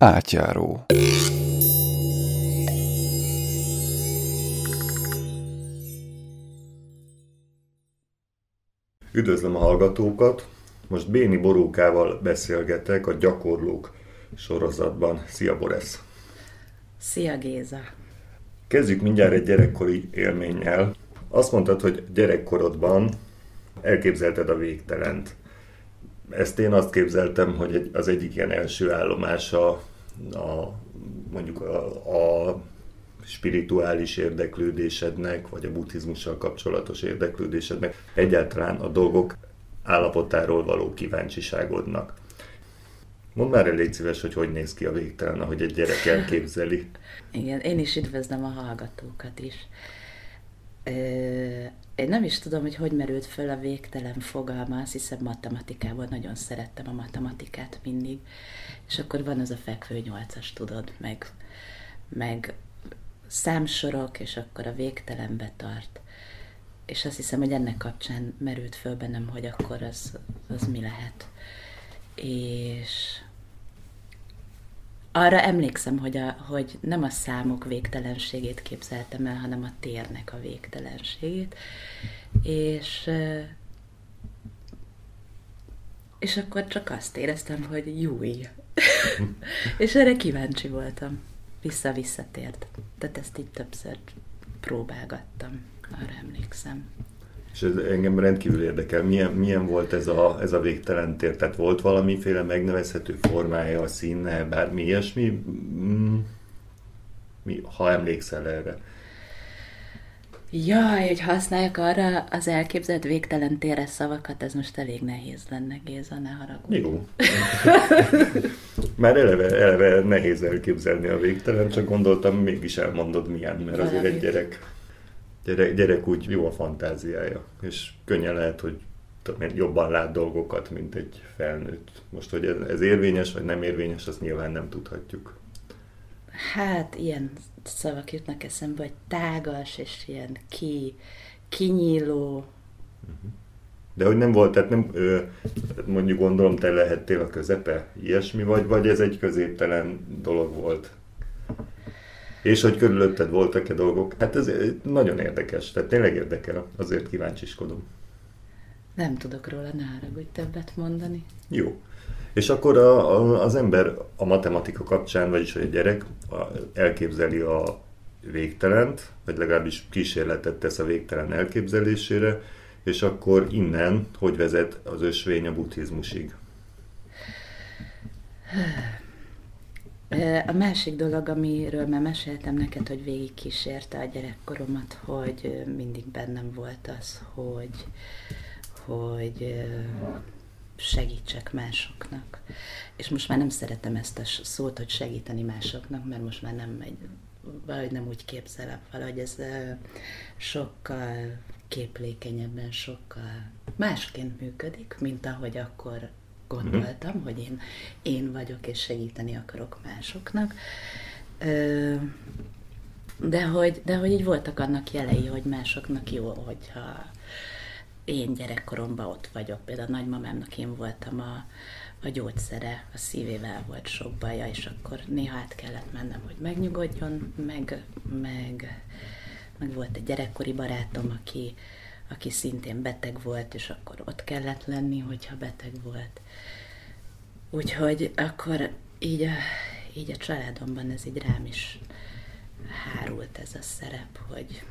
Átjáró. Üdvözlöm a hallgatókat! Most Béni Borókával beszélgetek a Gyakorlók sorozatban. Szia Boresz! Szia Géza! Kezdjük mindjárt egy gyerekkori élménnyel. Azt mondtad, hogy gyerekkorodban elképzelted a végtelent. Ezt én azt képzeltem, hogy az egyik ilyen első állomása a, mondjuk a, a spirituális érdeklődésednek, vagy a buddhizmussal kapcsolatos érdeklődésednek, egyáltalán a dolgok állapotáról való kíváncsiságodnak. Mondd már el, légy szíves, hogy hogy néz ki a végtelen, ahogy egy gyerek elképzeli. Igen, én is üdvözlöm a hallgatókat is. Én nem is tudom, hogy hogy merült föl a végtelen fogalma, azt hiszem matematikában nagyon szerettem a matematikát mindig, és akkor van az a fekvő nyolcas, tudod, meg, meg számsorok, és akkor a végtelenbe tart. És azt hiszem, hogy ennek kapcsán merült föl bennem, hogy akkor az, az mi lehet. És arra emlékszem, hogy, a, hogy nem a számok végtelenségét képzeltem el, hanem a térnek a végtelenségét. És, és akkor csak azt éreztem, hogy júj. és erre kíváncsi voltam. Vissza-visszatért. Tehát ezt így többször próbálgattam, arra emlékszem. És ez engem rendkívül érdekel. Milyen, milyen volt ez a, ez a végtelen tér? Tehát volt valamiféle megnevezhető formája, a színe, bármi ilyesmi? Mm, mi, ha emlékszel erre. Jaj, hogy használjak arra az elképzelt végtelen térre szavakat, ez most elég nehéz lenne, Géza, ne haragudj. Jó. Már eleve, eleve nehéz elképzelni a végtelen, csak gondoltam, mégis elmondod milyen, mert azért egy gyerek gyerek, gyerek úgy jó a fantáziája, és könnyen lehet, hogy jobban lát dolgokat, mint egy felnőtt. Most, hogy ez, ez érvényes, vagy nem érvényes, azt nyilván nem tudhatjuk. Hát, ilyen szavak jutnak eszembe, hogy tágas, és ilyen ki, kinyíló. Mhm. De hogy nem volt, tehát nem, ö, mondjuk gondolom te lehettél a közepe, ilyesmi vagy, vagy ez egy középtelen dolog volt? És hogy körülötted voltak-e dolgok? Hát ez nagyon érdekes, tehát tényleg érdekel, azért kíváncsiskodom. Nem tudok róla, ne haragudj többet mondani. Jó. És akkor a, a, az ember a matematika kapcsán, vagyis hogy a gyerek elképzeli a végtelent, vagy legalábbis kísérletet tesz a végtelen elképzelésére, és akkor innen hogy vezet az ösvény a buddhizmusig? A másik dolog, amiről már meséltem neked, hogy végig kísérte a gyerekkoromat, hogy mindig bennem volt az, hogy, hogy segítsek másoknak. És most már nem szeretem ezt a szót, hogy segíteni másoknak, mert most már nem egy, valahogy nem úgy képzelem, valahogy ez sokkal képlékenyebben, sokkal másként működik, mint ahogy akkor gondoltam, mm-hmm. hogy én, én vagyok, és segíteni akarok másoknak. De hogy, de hogy így voltak annak jelei, hogy másoknak jó, hogyha én gyerekkoromban ott vagyok. Például a nagymamámnak én voltam a, a gyógyszere, a szívével volt sok baja, és akkor néha át kellett mennem, hogy megnyugodjon, meg, meg, meg volt egy gyerekkori barátom, aki, aki szintén beteg volt, és akkor ott kellett lenni, hogyha beteg volt. Úgyhogy akkor így a, így a családomban ez így rám is hárult ez a szerep, hogy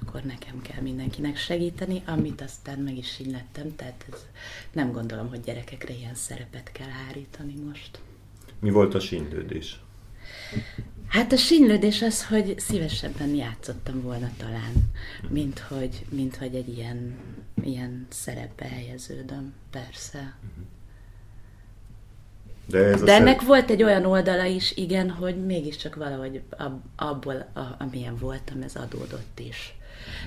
akkor nekem kell mindenkinek segíteni, amit aztán meg is így lettem, tehát ez, nem gondolom, hogy gyerekekre ilyen szerepet kell hárítani most. Mi volt a sínlődés? Hát a sínlődés az, hogy szívesebben játszottam volna talán, mint hogy, mint hogy egy ilyen, ilyen szerepbe helyeződöm, persze. De, ez De ennek szer... volt egy olyan oldala is, igen, hogy mégiscsak valahogy abból, amilyen voltam, ez adódott is.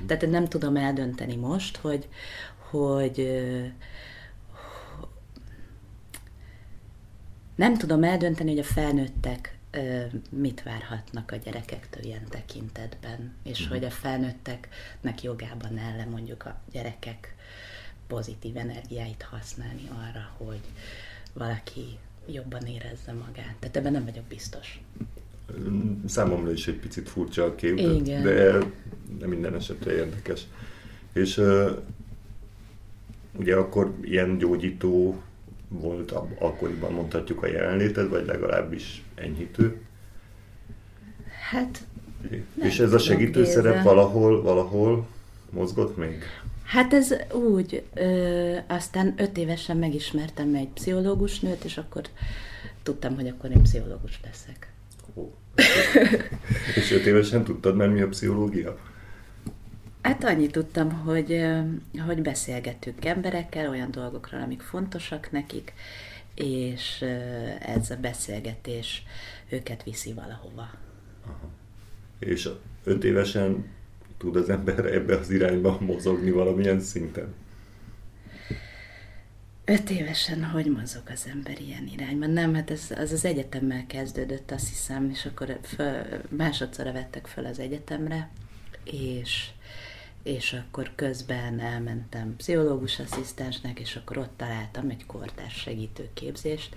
Mm. Tehát nem tudom eldönteni most, hogy, hogy nem tudom eldönteni, hogy a felnőttek mit várhatnak a gyerekektől ilyen tekintetben, és mm. hogy a felnőtteknek jogában ellen mondjuk a gyerekek pozitív energiáit használni arra, hogy valaki jobban érezze magát. Tehát ebben nem vagyok biztos. Számomra is egy picit furcsa a kép, Igen. de, de minden esetre érdekes. És uh, ugye akkor ilyen gyógyító volt akkoriban mondhatjuk a jelenléted, vagy legalábbis enyhítő. Hát... És ez a segítő szerep valahol, valahol mozgott még? Hát ez úgy, ö, aztán öt évesen megismertem egy pszichológus nőt, és akkor tudtam, hogy akkor én pszichológus leszek. Ó, és öt évesen tudtad már mi a pszichológia? Hát annyit tudtam, hogy, hogy beszélgetünk emberekkel olyan dolgokról, amik fontosak nekik, és ez a beszélgetés őket viszi valahova. Aha. És öt évesen tud az ember ebbe az irányba mozogni valamilyen szinten? Öt évesen hogy mozog az ember ilyen irányban? Nem, hát ez, az az egyetemmel kezdődött, azt hiszem, és akkor föl, másodszorra vettek föl az egyetemre, és, és akkor közben elmentem pszichológus asszisztensnek, és akkor ott találtam egy kortárs segítőképzést,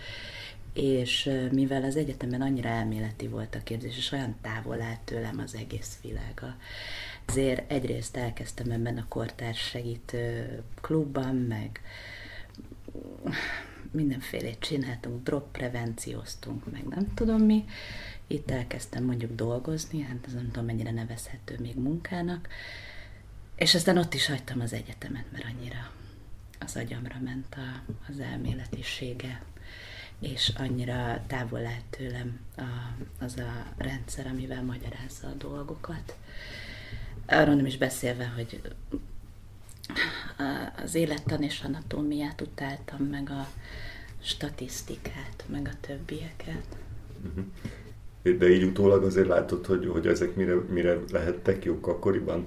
és mivel az egyetemben annyira elméleti volt a képzés, és olyan távol állt tőlem az egész világa, ezért egyrészt elkezdtem ebben a kortárs segítő klubban, meg mindenfélét csináltunk, drog prevencióztunk, meg nem tudom mi. Itt elkezdtem mondjuk dolgozni, hát ez nem tudom mennyire nevezhető még munkának, és aztán ott is hagytam az egyetemet, mert annyira az agyamra ment a, az elméletisége, és annyira távol állt tőlem a, az a rendszer, amivel magyarázza a dolgokat. Arról nem is beszélve, hogy az élettan és anatómiát utáltam, meg a statisztikát, meg a többieket. Uh-huh. De így utólag azért látod, hogy, hogy ezek mire, mire lehettek jók akkoriban?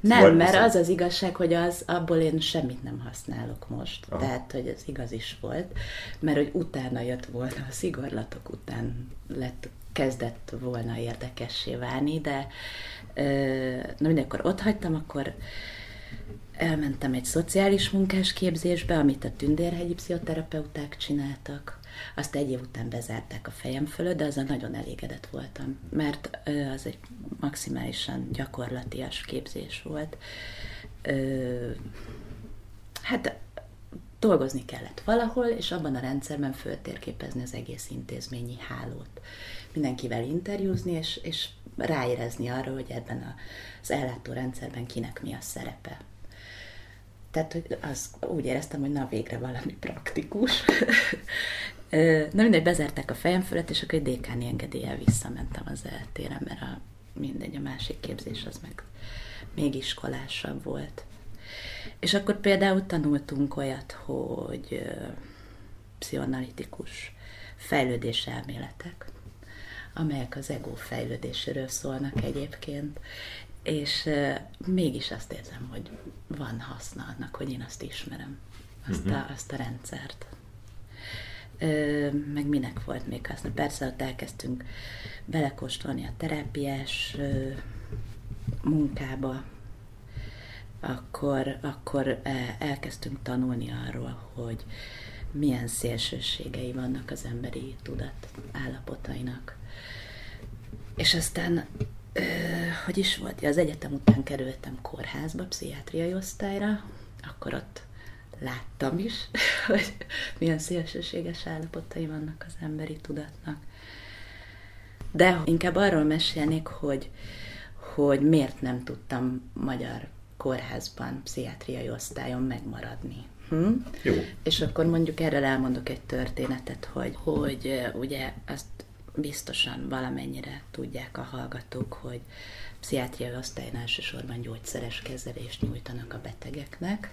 Nem, Vagy mert az az igazság, hogy az abból én semmit nem használok most. Aha. Tehát, hogy ez igaz is volt, mert hogy utána jött volna, a szigorlatok után lett, kezdett volna érdekessé válni, de na mindenkor ott hagytam, akkor elmentem egy szociális munkás képzésbe, amit a tündérhegyi pszichoterapeuták csináltak. Azt egy év után bezárták a fejem fölött, de azzal nagyon elégedett voltam, mert az egy maximálisan gyakorlatias képzés volt. Hát dolgozni kellett valahol, és abban a rendszerben föltérképezni az egész intézményi hálót. Mindenkivel interjúzni, és, és ráérezni arra, hogy ebben az ellátórendszerben kinek mi a szerepe. Tehát hogy az, úgy éreztem, hogy na végre valami praktikus. na mindegy, bezárták a fejem fölött, és akkor egy dékáni engedéllyel visszamentem az eltére, mert a, mindegy, a másik képzés az meg még iskolásabb volt. És akkor például tanultunk olyat, hogy pszichoanalitikus fejlődés elméletek, amelyek az ego fejlődéséről szólnak egyébként, és mégis azt érzem, hogy van haszna annak, hogy én azt ismerem, azt, uh-huh. a, azt a rendszert. Meg minek volt még haszna? Persze ott elkezdtünk belekóstolni a terápiás munkába, akkor, akkor elkezdtünk tanulni arról, hogy milyen szélsőségei vannak az emberi tudat állapotainak. És aztán hogy is volt, az egyetem után kerültem kórházba, pszichiátriai osztályra, akkor ott láttam is, hogy milyen szélsőséges állapotai vannak az emberi tudatnak. De inkább arról mesélnék, hogy, hogy miért nem tudtam magyar kórházban, pszichiátriai osztályon megmaradni. Hm? Jó. És akkor mondjuk erről elmondok egy történetet, hogy, hogy ugye azt biztosan valamennyire tudják a hallgatók, hogy pszichiátriai osztályon elsősorban gyógyszeres kezelést nyújtanak a betegeknek.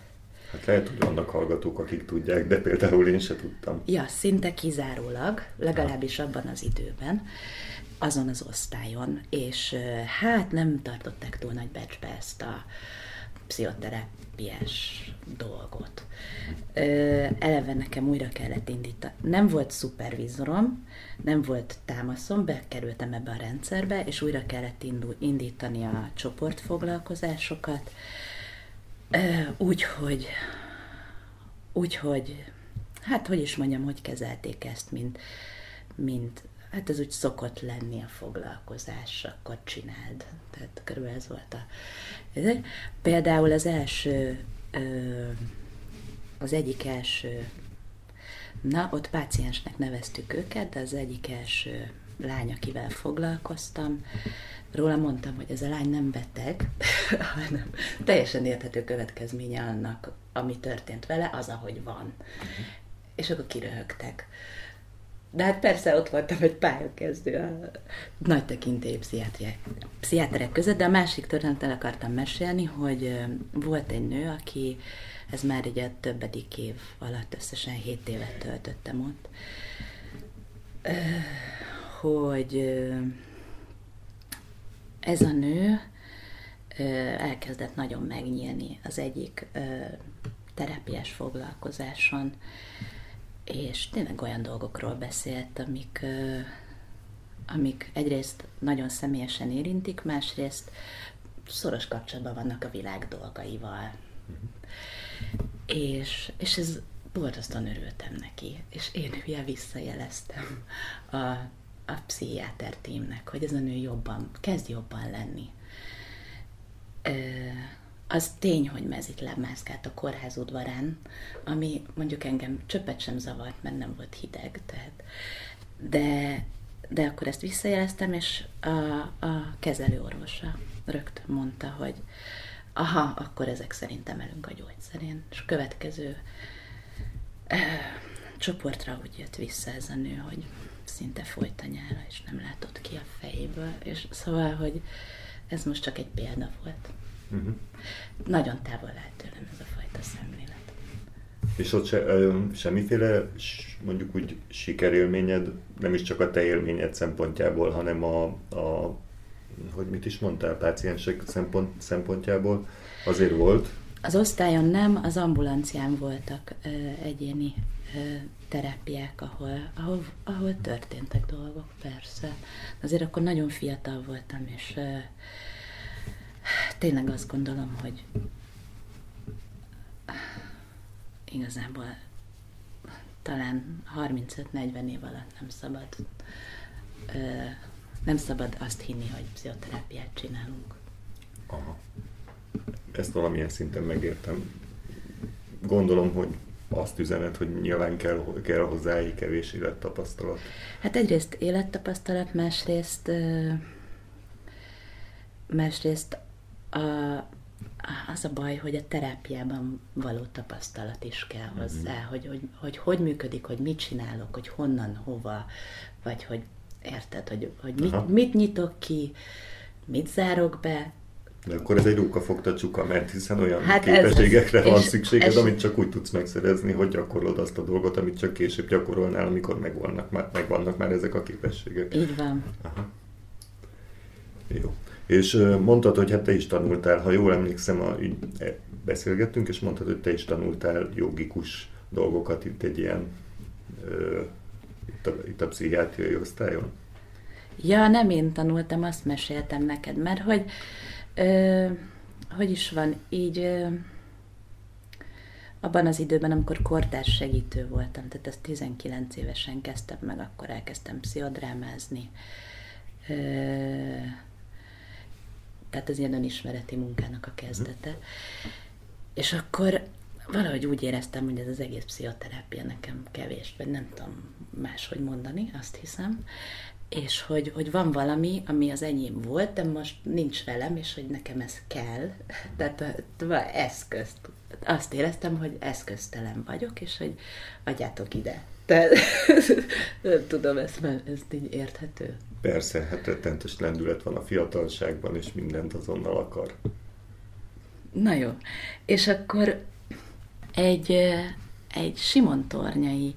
Hát lehet, hogy vannak hallgatók, akik tudják, de például én se tudtam. Ja, szinte kizárólag, legalábbis abban az időben, azon az osztályon, és hát nem tartották túl nagy becsbe ezt a pszichoterápiás dolgot. Eleve nekem újra kellett indítani. Nem volt szupervizorom, nem volt támaszom, bekerültem ebbe a rendszerbe, és újra kellett indítani a csoportfoglalkozásokat, úgyhogy úgyhogy hát hogy is mondjam, hogy kezelték ezt, mint, mint hát ez úgy szokott lenni a foglalkozás, akkor csináld. Tehát körülbelül ez volt a... Például az első, az egyik első, na, ott páciensnek neveztük őket, de az egyik első lány, akivel foglalkoztam, róla mondtam, hogy ez a lány nem beteg, hanem teljesen érthető következménye annak, ami történt vele, az, ahogy van. Uh-huh. És akkor kiröhögtek. De hát persze ott voltam egy pályakezdő a nagy tekintély pszichiáterek között, de a másik történetet akartam mesélni, hogy volt egy nő, aki, ez már ugye többedik év alatt, összesen 7 évet töltöttem ott, hogy ez a nő elkezdett nagyon megnyílni az egyik terápiás foglalkozáson, és tényleg olyan dolgokról beszélt, amik, amik egyrészt nagyon személyesen érintik, másrészt szoros kapcsolatban vannak a világ dolgaival. És, és ez borzasztóan örültem neki, és én hülye visszajeleztem a, a pszichiáter tímnek, hogy ez a nő jobban, kezd jobban lenni. Az tény, hogy mezit mászkált a kórház udvarán, ami mondjuk engem csöppet sem zavart, mert nem volt hideg, tehát, de, de akkor ezt visszajeleztem, és a, a kezelőorvosa rögtön mondta, hogy aha, akkor ezek szerint emelünk a gyógyszerén. És a következő ö, csoportra úgy jött vissza ez a nő, hogy szinte folyt a nyára, és nem látott ki a fejéből. És szóval, hogy ez most csak egy példa volt. Uh-huh. Nagyon távol lehet tőlem ez a fajta szemlélet. És ott se, semmiféle mondjuk úgy sikerélményed, nem is csak a te élményed szempontjából, hanem a, a hogy mit is mondtál, páciensek szempont, szempontjából azért volt? Az osztályon nem, az ambulancián voltak ö, egyéni ö, terápiák, ahol, ahol, ahol történtek dolgok, persze. Azért akkor nagyon fiatal voltam, és tényleg azt gondolom, hogy igazából talán 35-40 év alatt nem szabad nem szabad azt hinni, hogy pszichoterápiát csinálunk. Aha. Ezt valamilyen szinten megértem. Gondolom, hogy azt üzenet, hogy nyilván kell, kell hozzá kevés élettapasztalat. Hát egyrészt élettapasztalat, másrészt másrészt a, az a baj, hogy a terápiában való tapasztalat is kell mhm. hozzá, mm-hmm. hogy, hogy, hogy hogy működik, hogy mit csinálok, hogy honnan, hova, vagy hogy érted, hogy, hogy mit, mit nyitok ki, mit zárok be, de akkor ez egy rókafogta csuka, mert hiszen olyan hát képességekre ez, van szükséged, ez, amit csak úgy tudsz megszerezni, hogy gyakorlod azt a dolgot, amit csak később gyakorolnál, amikor megvannak már, megvannak már ezek a képességek. Így van. Aha. Jó. És mondtad, hogy hát te is tanultál, ha jól emlékszem, a, így e, beszélgettünk, és mondtad, hogy te is tanultál jogikus dolgokat itt egy ilyen, ö, itt, a, itt a pszichiátriai osztályon. Ja, nem én tanultam, azt meséltem neked, mert hogy, hogy is van, így ö, abban az időben, amikor kortárs segítő voltam, tehát ezt 19 évesen kezdtem meg, akkor elkezdtem pszichodrámázni. Ö, tehát ez ilyen önismereti munkának a kezdete. Uh-huh. És akkor valahogy úgy éreztem, hogy ez az egész pszichoterápia nekem kevés, vagy nem tudom máshogy mondani, azt hiszem. És hogy, hogy van valami, ami az enyém volt, de most nincs velem, és hogy nekem ez kell. Tehát eszközt. Azt éreztem, hogy eszköztelen vagyok, és hogy adjátok ide. Tehát tudom, ezt, ezt így érthető. Persze, hát rettentes lendület van a fiatalságban, és mindent azonnal akar. Na jó. És akkor egy, egy Simon Tornyai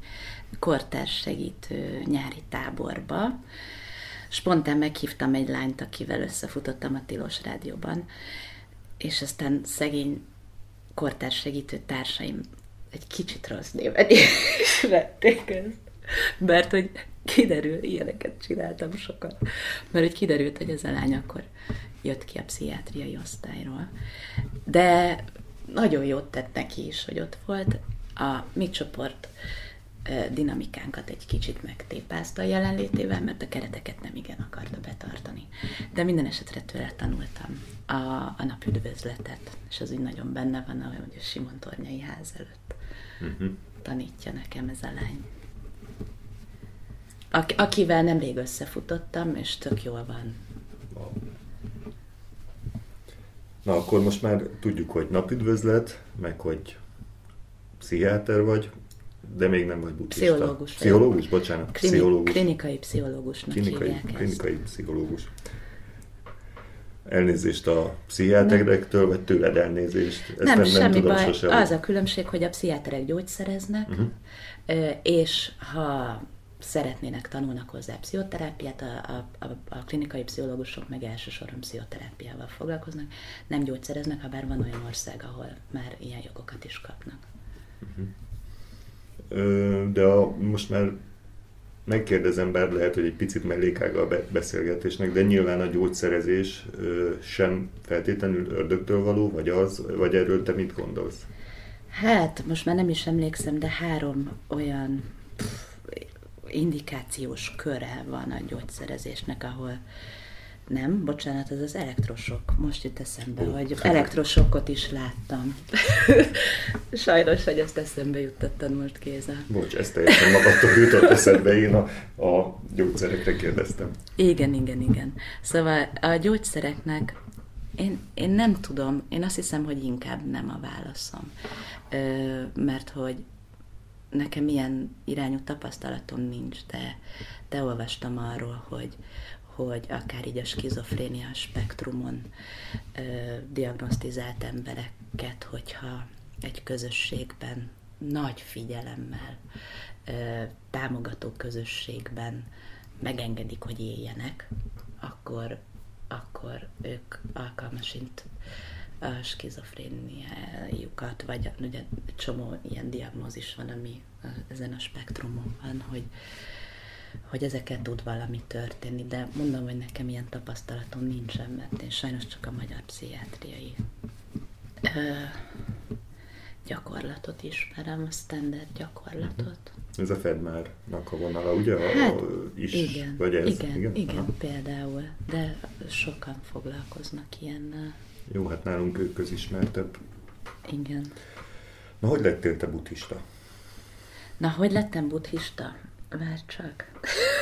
kortárs segítő nyári táborba, spontán meghívtam egy lányt, akivel összefutottam a Tilos Rádióban, és aztán szegény kortárs segítő társaim egy kicsit rossz néven is vették ezt. Mert hogy kiderül, ilyeneket csináltam sokat, mert hogy kiderült, hogy ez a lány akkor jött ki a pszichiátriai osztályról. De nagyon jót tett neki is, hogy ott volt. A mi csoport dinamikánkat egy kicsit megtépázta a jelenlétével, mert a kereteket nem igen akarta betartani. De minden esetre tőle tanultam a, a napüdvözletet, és az úgy nagyon benne van, ahogy a Simon Tornyai ház előtt uh-huh. tanítja nekem ez a lány. Akivel nemrég összefutottam, és tök jól van. Na akkor most már tudjuk, hogy napüdvözlet, meg hogy pszichiáter vagy, de még nem vagy buddhista. Pszichológus. Pszichológus, bocsánat. Klini- pszichológus. Klinikai pszichológusnak klinikai, hívják Klinikai ezt. pszichológus. Elnézést a pszichiáterektől, vagy tőled elnézést? Ezt nem, nem, semmi nem tudom baj. Sosem. Az a különbség, hogy a pszichiáterek gyógyszereznek, uh-huh. és ha szeretnének, tanulnak hozzá pszichoterápiát, a, a, a, a klinikai pszichológusok meg elsősorban pszichoterápiával foglalkoznak, nem gyógyszereznek, ha bár van olyan ország, ahol már ilyen jogokat is kapnak. Uh-huh de a, most már megkérdezem, bár lehet, hogy egy picit mellékága a beszélgetésnek, de nyilván a gyógyszerezés sem feltétlenül ördögtől való, vagy az, vagy erről te mit gondolsz? Hát, most már nem is emlékszem, de három olyan pff, indikációs köre van a gyógyszerezésnek, ahol nem, bocsánat, ez az elektrosok. Most jut eszembe, oh. hogy elektrosokot is láttam. Sajnos, hogy ezt eszembe juttattad most Géza. Bocs, ezt teljesen magadtól jutott eszembe, én a, a gyógyszerekre kérdeztem. Igen, igen, igen. Szóval a gyógyszereknek én, én nem tudom, én azt hiszem, hogy inkább nem a válaszom. Ö, mert hogy nekem ilyen irányú tapasztalatom nincs, de, de olvastam arról, hogy, hogy akár így a skizofrénia spektrumon ö, diagnosztizált embereket, hogyha egy közösségben nagy figyelemmel, ö, támogató közösségben megengedik, hogy éljenek, akkor, akkor ők alkalmasint a skizofréniájukat, vagy ugye csomó ilyen diagnózis van, ami ezen a spektrumon van, hogy, hogy ezeket tud valami történni, de mondom, hogy nekem ilyen tapasztalatom nincsen, mert én sajnos csak a magyar pszichiátriai ö, gyakorlatot ismerem, a standard gyakorlatot. Ez a Fedmárnak a vonala, ugye? Hát, is, igen, vagy ez? igen, igen, igen például, de sokan foglalkoznak ilyennel. Jó, hát nálunk ők közismertebb. Igen. Na, hogy lettél te buddhista? Na, hogy lettem buddhista? Várj csak.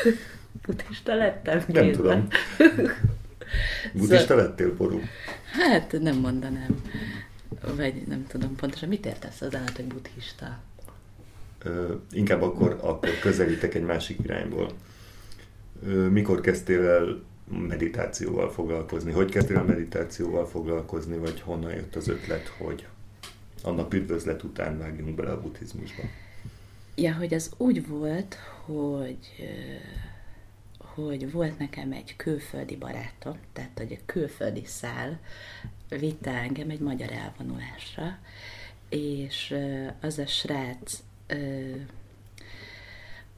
Buddhista lettem? Nem kézben. tudom. Buddhista szóval, lettél, Ború? Hát nem mondanám. Vagy nem tudom pontosan. Mit értesz az állat, hogy buddhista? Ö, inkább akkor, akkor közelítek egy másik irányból. Ö, mikor kezdtél el meditációval foglalkozni? Hogy kezdtél el meditációval foglalkozni, vagy honnan jött az ötlet, hogy annak üdvözlet után vágjunk bele a buddhizmusba? Ja, hogy az úgy volt, hogy hogy volt nekem egy külföldi barátom, tehát hogy a külföldi szál vitte engem egy magyar elvonulásra, és az a srác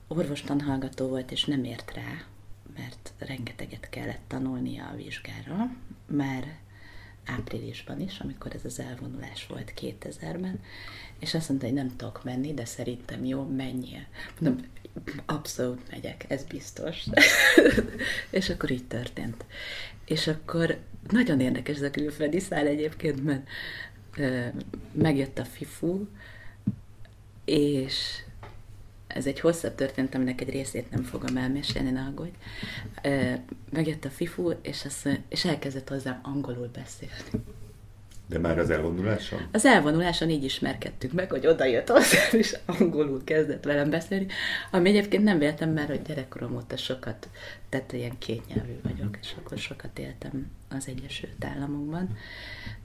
orvostanhallgató volt, és nem ért rá, mert rengeteget kellett tanulnia a vizsgára, már áprilisban is, amikor ez az elvonulás volt 2000-ben, és azt mondta, hogy nem tudok menni, de szerintem jó, menjél. Mondom, abszolút megyek, ez biztos. és akkor így történt. És akkor nagyon érdekes ez a külföldi szál egyébként, mert ö, megjött a FIFU, és ez egy hosszabb történet, aminek egy részét nem fogom elmesélni, ne aggódj. Megjött a FIFU, és, azt, és elkezdett hozzám angolul beszélni. De már az elvonuláson? Az elvonuláson így ismerkedtünk meg, hogy oda jött hozzám, és angolul kezdett velem beszélni, ami egyébként nem véltem, mert hogy gyerekkorom óta sokat, tehát ilyen kétnyelvű vagyok, és akkor sokat éltem az Egyesült Államokban.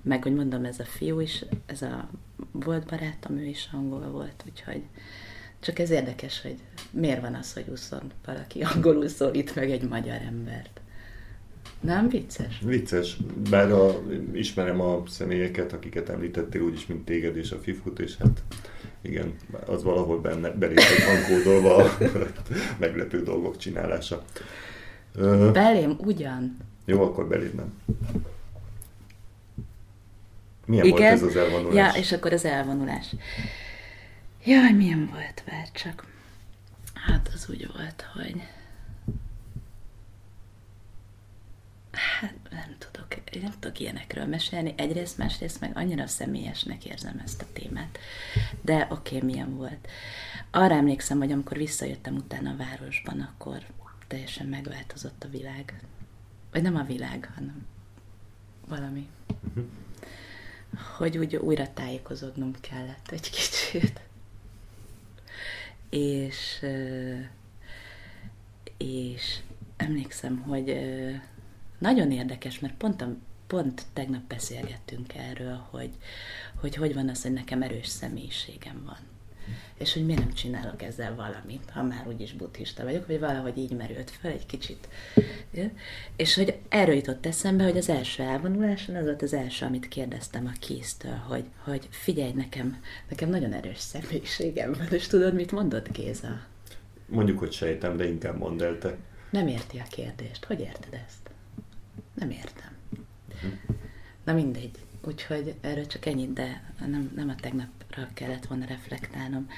Meg, hogy mondom, ez a fiú is, ez a volt barátom, ő is angol volt, úgyhogy csak ez érdekes, hogy miért van az, hogy 20 valaki angolul szólít meg egy magyar embert. Nem vicces? Vicces, bár a, ismerem a személyeket, akiket említettél, úgyis, mint téged és a Fifut, és hát igen, az valahol benne belépett bankódolva a meglepő dolgok csinálása. Belém ugyan. Jó, akkor belém nem. Milyen igen? volt ez az elvonulás? Ja, és akkor az elvonulás. Jaj, milyen volt, vár csak. Hát az úgy volt, hogy Hát nem tudok, nem tudok ilyenekről mesélni. Egyrészt, másrészt meg annyira személyesnek érzem ezt a témát. De oké, okay, milyen volt. Arra emlékszem, hogy amikor visszajöttem utána a városban, akkor teljesen megváltozott a világ. Vagy nem a világ, hanem valami. Uh-huh. Hogy úgy újra tájékozódnom kellett egy kicsit. És és emlékszem, hogy nagyon érdekes, mert pont, a, pont tegnap beszélgettünk erről, hogy, hogy hogy van az, hogy nekem erős személyiségem van. És hogy miért nem csinálok ezzel valamit, ha már úgyis buddhista vagyok, vagy valahogy így merült fel egy kicsit. És hogy erről jutott eszembe, hogy az első elvonuláson az volt az első, amit kérdeztem a kéztől, hogy, hogy figyelj, nekem, nekem nagyon erős személyiségem van, és tudod, mit mondott Géza? Mondjuk, hogy sejtem, de inkább mondd el te. Nem érti a kérdést. Hogy érted ezt? Nem értem. Na mindegy. Úgyhogy erről csak ennyit, de nem, nem a tegnapra kellett volna reflektálnom.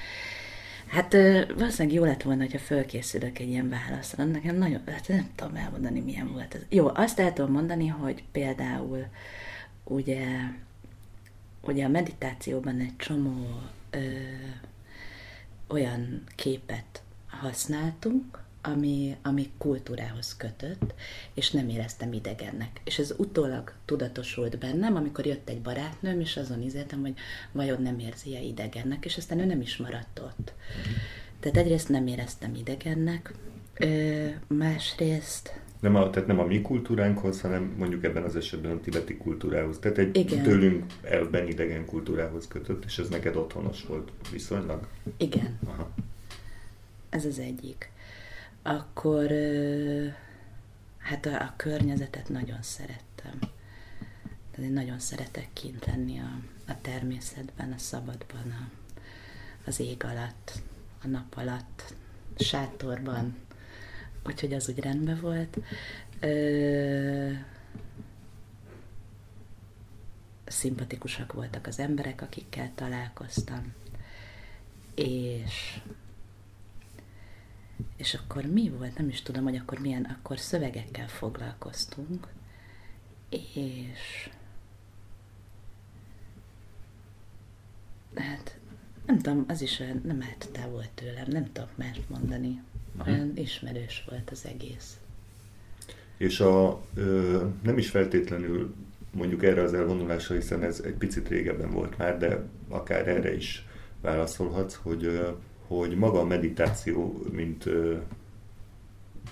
Hát valószínűleg jó lett volna, hogyha fölkészülök egy ilyen válaszra. Nekem nagyon, hát nem tudom elmondani, milyen volt ez. Jó, azt el tudom mondani, hogy például ugye, ugye a meditációban egy csomó ö, olyan képet használtunk, ami, ami kultúrához kötött, és nem éreztem idegennek. És ez utólag tudatosult bennem, amikor jött egy barátnőm, és azon izéltem, hogy vajon nem érzi-e idegennek, és aztán ő nem is maradt ott. Tehát egyrészt nem éreztem idegennek, ö, másrészt... Nem a, tehát nem a mi kultúránkhoz, hanem mondjuk ebben az esetben a tibeti kultúrához. Tehát egy Igen. tőlünk elben idegen kultúrához kötött, és ez neked otthonos volt viszonylag? Igen. Aha. Ez az egyik akkor hát a, a környezetet nagyon szerettem. Tehát én nagyon szeretek kint lenni a, a természetben, a szabadban, a, az ég alatt, a nap alatt, sátorban, úgyhogy az úgy rendben volt. Ö, szimpatikusak voltak az emberek, akikkel találkoztam, és és akkor mi volt, nem is tudom, hogy akkor milyen, akkor szövegekkel foglalkoztunk, és hát nem tudom, az is olyan, nem állt távol tőlem, nem tudok más mondani. Olyan ismerős volt az egész. És a, ö, nem is feltétlenül mondjuk erre az elvonulásra, hiszen ez egy picit régebben volt már, de akár erre is válaszolhatsz, hogy ö, hogy maga a meditáció, mint,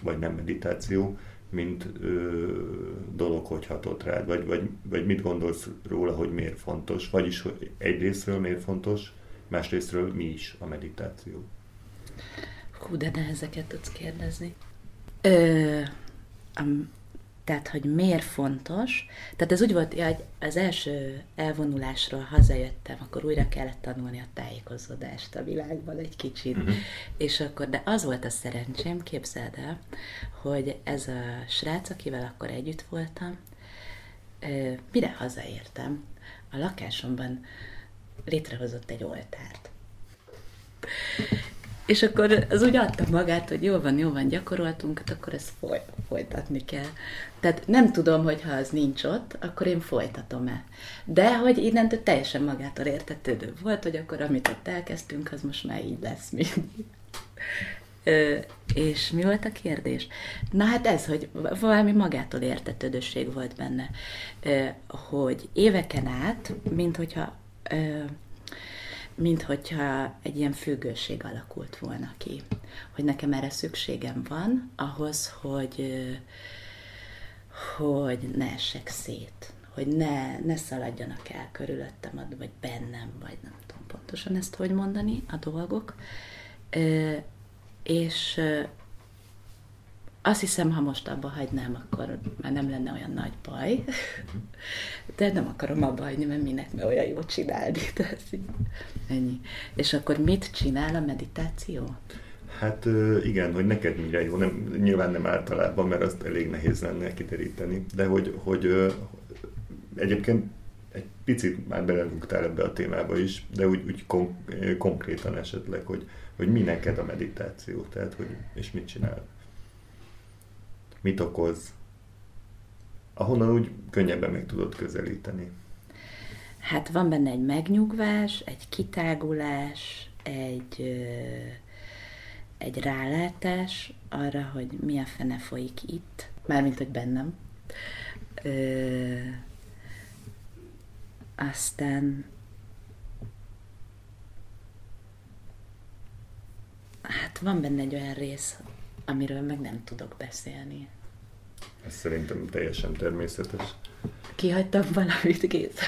vagy nem meditáció, mint dolog, hogy hatott rád, vagy, vagy, vagy mit gondolsz róla, hogy miért fontos, vagyis hogy egyrésztről miért fontos, másrésztről mi is a meditáció. Hú, de ezeket tudsz kérdezni. Ö, um, tehát, hogy miért fontos. Tehát ez úgy volt, hogy az első elvonulásról hazajöttem, akkor újra kellett tanulni a tájékozódást a világban egy kicsit. Uh-huh. És akkor, de az volt a szerencsém, képzeld el, hogy ez a srác, akivel akkor együtt voltam, mire hazaértem, a lakásomban létrehozott egy oltárt. És akkor az úgy adta magát, hogy jó van, jó van, gyakoroltunk, hát akkor ezt foly, folytatni kell. Tehát nem tudom, hogy ha az nincs ott, akkor én folytatom-e. De hogy innentől teljesen magától értetődő volt, hogy akkor amit ott elkezdtünk, az most már így lesz mindig. Ö, és mi volt a kérdés? Na hát ez, hogy valami magától értetődőség volt benne, ö, hogy éveken át, mint hogyha ö, mint hogyha egy ilyen függőség alakult volna ki. Hogy nekem erre szükségem van ahhoz, hogy, hogy ne essek szét, hogy ne, ne szaladjanak el körülöttem, vagy bennem, vagy nem tudom pontosan ezt hogy mondani, a dolgok. És azt hiszem, ha most abba hagynám, akkor már nem lenne olyan nagy baj. De nem akarom abba hagyni, mert minek, mert olyan jó csinálni. Tehát ennyi. És akkor mit csinál a meditáció? Hát igen, hogy neked mire jó, nem, nyilván nem általában, mert azt elég nehéz lenne kiteríteni, de hogy, hogy egyébként egy picit már belelugtál ebbe a témába is, de úgy, úgy kon- konkrétan esetleg, hogy, hogy mi neked a meditáció, tehát hogy, és mit csinál. Mit okoz, ahonnan úgy könnyebben meg tudod közelíteni. Hát van benne egy megnyugvás, egy kitágulás, egy, egy rálátás arra, hogy mi a fene folyik itt, mármint, hogy bennem. Ö, aztán hát van benne egy olyan rész, amiről meg nem tudok beszélni. Ez szerintem teljesen természetes. Kihagytam valamit, két.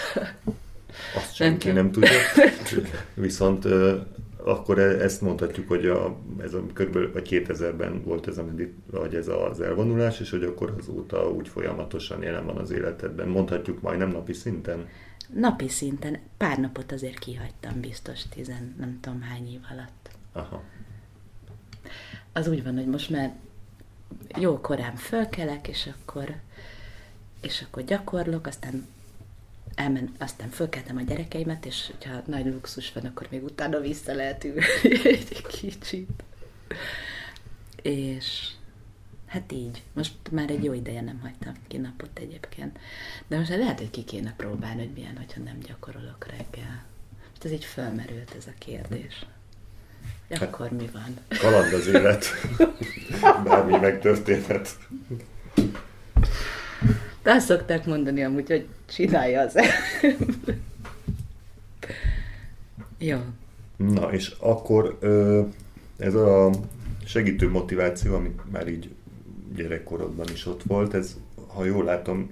Azt senki nem, nem tudja. Viszont akkor ezt mondhatjuk, hogy a, ez a körülbelül vagy 2000-ben volt ez, a, vagy ez az elvonulás, és hogy akkor azóta úgy folyamatosan jelen van az életedben. Mondhatjuk majdnem napi szinten? Napi szinten. Pár napot azért kihagytam biztos tizen, nem tudom hány év alatt. Aha. Az úgy van, hogy most már jó korán fölkelek, és akkor, és akkor gyakorlok, aztán elmen, aztán fölkeltem a gyerekeimet, és ha nagy luxus van, akkor még utána vissza lehet ülni egy kicsit. És hát így. Most már egy jó ideje nem hagytam ki napot egyébként. De most lehet, hogy ki kéne próbálni, hogy milyen, hogyha nem gyakorolok reggel. Most ez így fölmerült ez a kérdés. Hát, akkor mi van? Kaland az élet. Bármi megtörténhet. De azt szokták mondani amúgy, hogy csinálja az Jó. Na, és akkor ez a segítő motiváció, ami már így gyerekkorodban is ott volt, ez, ha jól látom,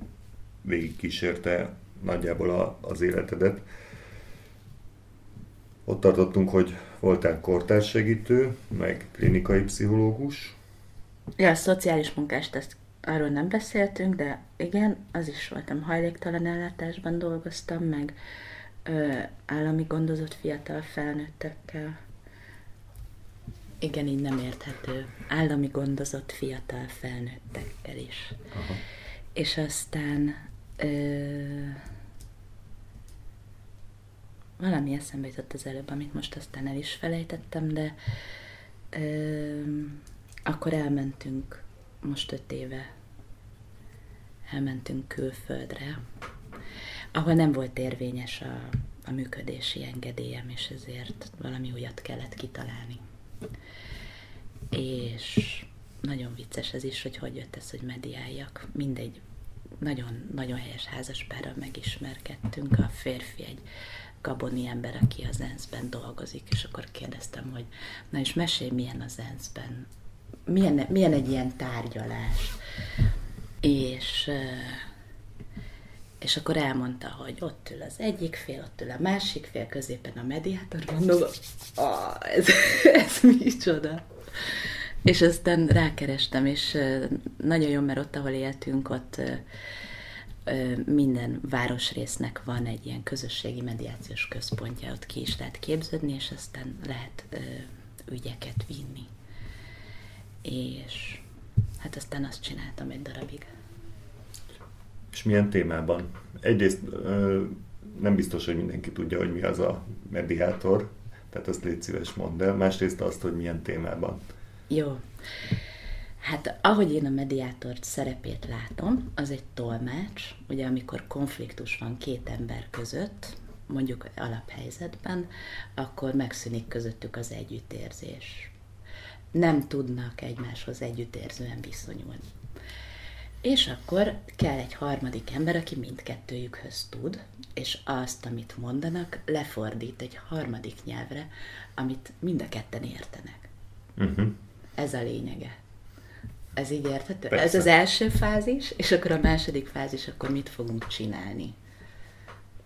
végig kísérte nagyjából a, az életedet. Ott tartottunk, hogy voltál kortárssegítő, meg klinikai pszichológus. Ja, a szociális munkást, ezt arról nem beszéltünk, de igen, az is voltam. Hajléktalan ellátásban dolgoztam, meg ö, állami gondozott fiatal felnőttekkel. Igen, így nem érthető. Állami gondozott fiatal felnőttekkel is. Aha. És aztán ö, valami eszembe jutott az előbb, amit most aztán el is felejtettem, de ö, akkor elmentünk most öt éve elmentünk külföldre, ahol nem volt érvényes a, a működési engedélyem, és ezért valami újat kellett kitalálni. És nagyon vicces ez is, hogy hogy jött ez, hogy mediáljak. Mindegy, nagyon, nagyon helyes házaspárral megismerkedtünk. A férfi egy gaboni ember, aki az ENSZ-ben dolgozik, és akkor kérdeztem, hogy na és mesélj, milyen az ENSZ-ben milyen, milyen egy ilyen tárgyalás. És, és akkor elmondta, hogy ott ül az egyik fél, ott ül a másik fél, középen a mediátor, mondom, ah, ez, ez micsoda. És aztán rákerestem, és nagyon jó, mert ott, ahol éltünk, ott minden városrésznek van egy ilyen közösségi mediációs központja, ott ki is lehet képződni, és aztán lehet ügyeket vinni és hát aztán azt csináltam egy darabig. És milyen témában? Egyrészt nem biztos, hogy mindenki tudja, hogy mi az a mediátor, tehát azt légy szíves mondd el. Másrészt azt, hogy milyen témában. Jó. Hát ahogy én a mediátor szerepét látom, az egy tolmács, ugye amikor konfliktus van két ember között, mondjuk alaphelyzetben, akkor megszűnik közöttük az együttérzés nem tudnak egymáshoz együttérzően viszonyulni. És akkor kell egy harmadik ember, aki mindkettőjükhöz tud, és azt, amit mondanak, lefordít egy harmadik nyelvre, amit mind a ketten értenek. Uh-huh. Ez a lényege. Ez így érthető? Persze. Ez az első fázis, és akkor a második fázis, akkor mit fogunk csinálni?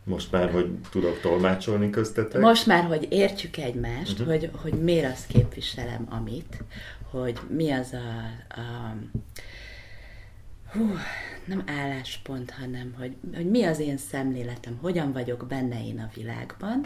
Most már, hogy tudok tolmácsolni köztetek? Most már, hogy értjük egymást, uh-huh. hogy, hogy miért azt képviselem, amit, hogy mi az a, a hú, nem álláspont, hanem hogy, hogy mi az én szemléletem, hogyan vagyok benne én a világban,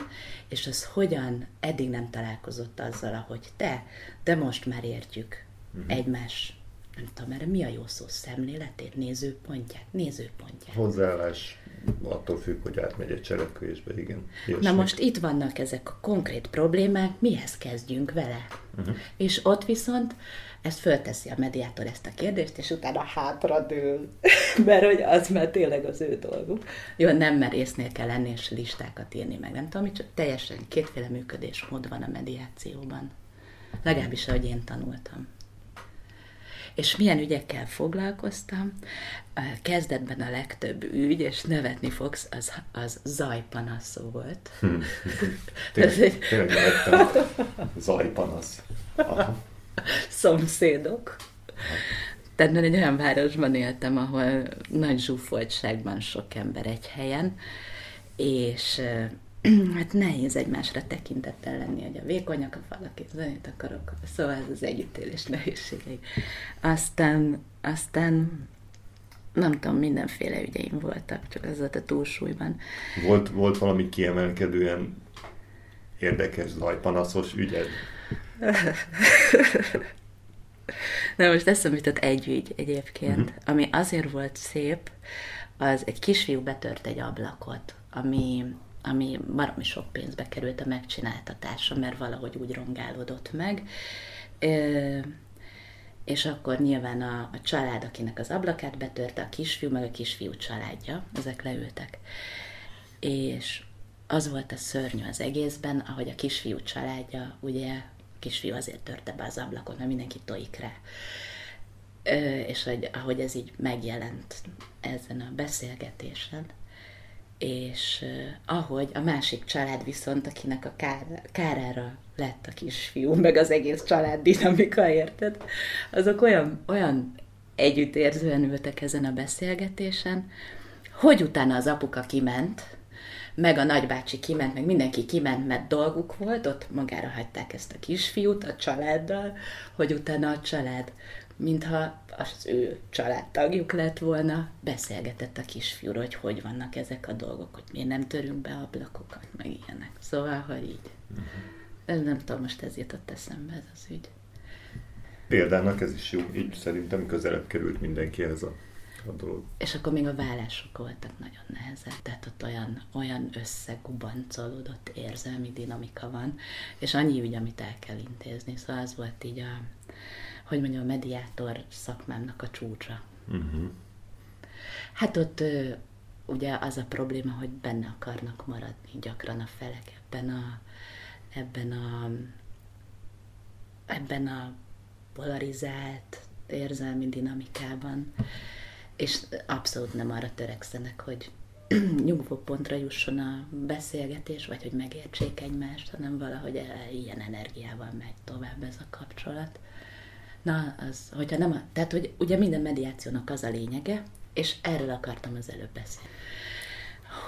és az hogyan eddig nem találkozott azzal, ahogy te, de most már értjük uh-huh. egymás, nem tudom, erre mi a jó szó, szemléletét, nézőpontját, nézőpontját. Hozzáállás attól függ, hogy átmegy egy cselekvésbe, igen. Ilyesmi. Na most itt vannak ezek a konkrét problémák, mihez kezdjünk vele? Uh-huh. És ott viszont ezt fölteszi a mediátor ezt a kérdést, és utána hátradől, mert hogy az már tényleg az ő dolguk. Jó, nem merésznél kell lenni, és listákat írni meg, nem tudom, csak teljesen kétféle működésmód van a mediációban. Legalábbis, ahogy én tanultam. És milyen ügyekkel foglalkoztam? Kezdetben a legtöbb ügy, és nevetni fogsz, az, az zajpanasz volt. Hm. Tényleg, Zajpanasz. Aha. Szomszédok. Tehát egy olyan városban éltem, ahol nagy zsúfoltságban sok ember egy helyen, és hát nehéz egymásra tekintettel lenni, hogy a vékonyak a falak, és zenét akarok, szóval ez az együttélés nehézségei. Aztán, aztán nem tudom, mindenféle ügyeim voltak, csak az volt a túlsúlyban. Volt, volt valami kiemelkedően érdekes zajpanaszos ügyed? Na most eszembe jutott egy ügy egyébként, uh-huh. ami azért volt szép, az egy kisfiú betört egy ablakot, ami ami baromi sok pénzbe került a megcsináltatása, mert valahogy úgy rongálódott meg. És akkor nyilván a, a család, akinek az ablakát betörte, a kisfiú, meg a kisfiú családja, ezek leültek. És az volt a szörnyű az egészben, ahogy a kisfiú családja, ugye a kisfiú azért törte be az ablakot, mert mindenki tojik rá. És hogy, ahogy ez így megjelent ezen a beszélgetésen, és uh, ahogy a másik család viszont, akinek a kár, kárára lett a kisfiú, meg az egész család dinamika, érted? Azok olyan, olyan együttérzően ültek ezen a beszélgetésen, hogy utána az apuka kiment, meg a nagybácsi kiment, meg mindenki kiment, mert dolguk volt, ott magára hagyták ezt a kisfiút a családdal, hogy utána a család mintha az ő családtagjuk lett volna, beszélgetett a kisfiúról, hogy hogy vannak ezek a dolgok, hogy miért nem törünk be ablakokat, meg ilyenek. Szóval, hogy így. Uh-huh. Ez nem tudom, most ez jutott eszembe ez az ügy. Példának ez is jó, így szerintem közelebb került mindenkihez a, a dolog. És akkor még a vállások voltak nagyon nehezek, tehát ott olyan, olyan összegubancolódott érzelmi dinamika van, és annyi ügy, amit el kell intézni, szóval az volt így a, hogy mondjam, a mediátor szakmámnak a csúcsa. Uh-huh. Hát ott ugye az a probléma, hogy benne akarnak maradni gyakran a felek ebben a, ebben a, ebben a polarizált érzelmi dinamikában, és abszolút nem arra törekszenek, hogy nyugvó pontra jusson a beszélgetés, vagy hogy megértsék egymást, hanem valahogy ilyen energiával megy tovább ez a kapcsolat. Na, az, hogyha nem, a, tehát, hogy ugye minden mediációnak az a lényege, és erről akartam az előbb beszélni,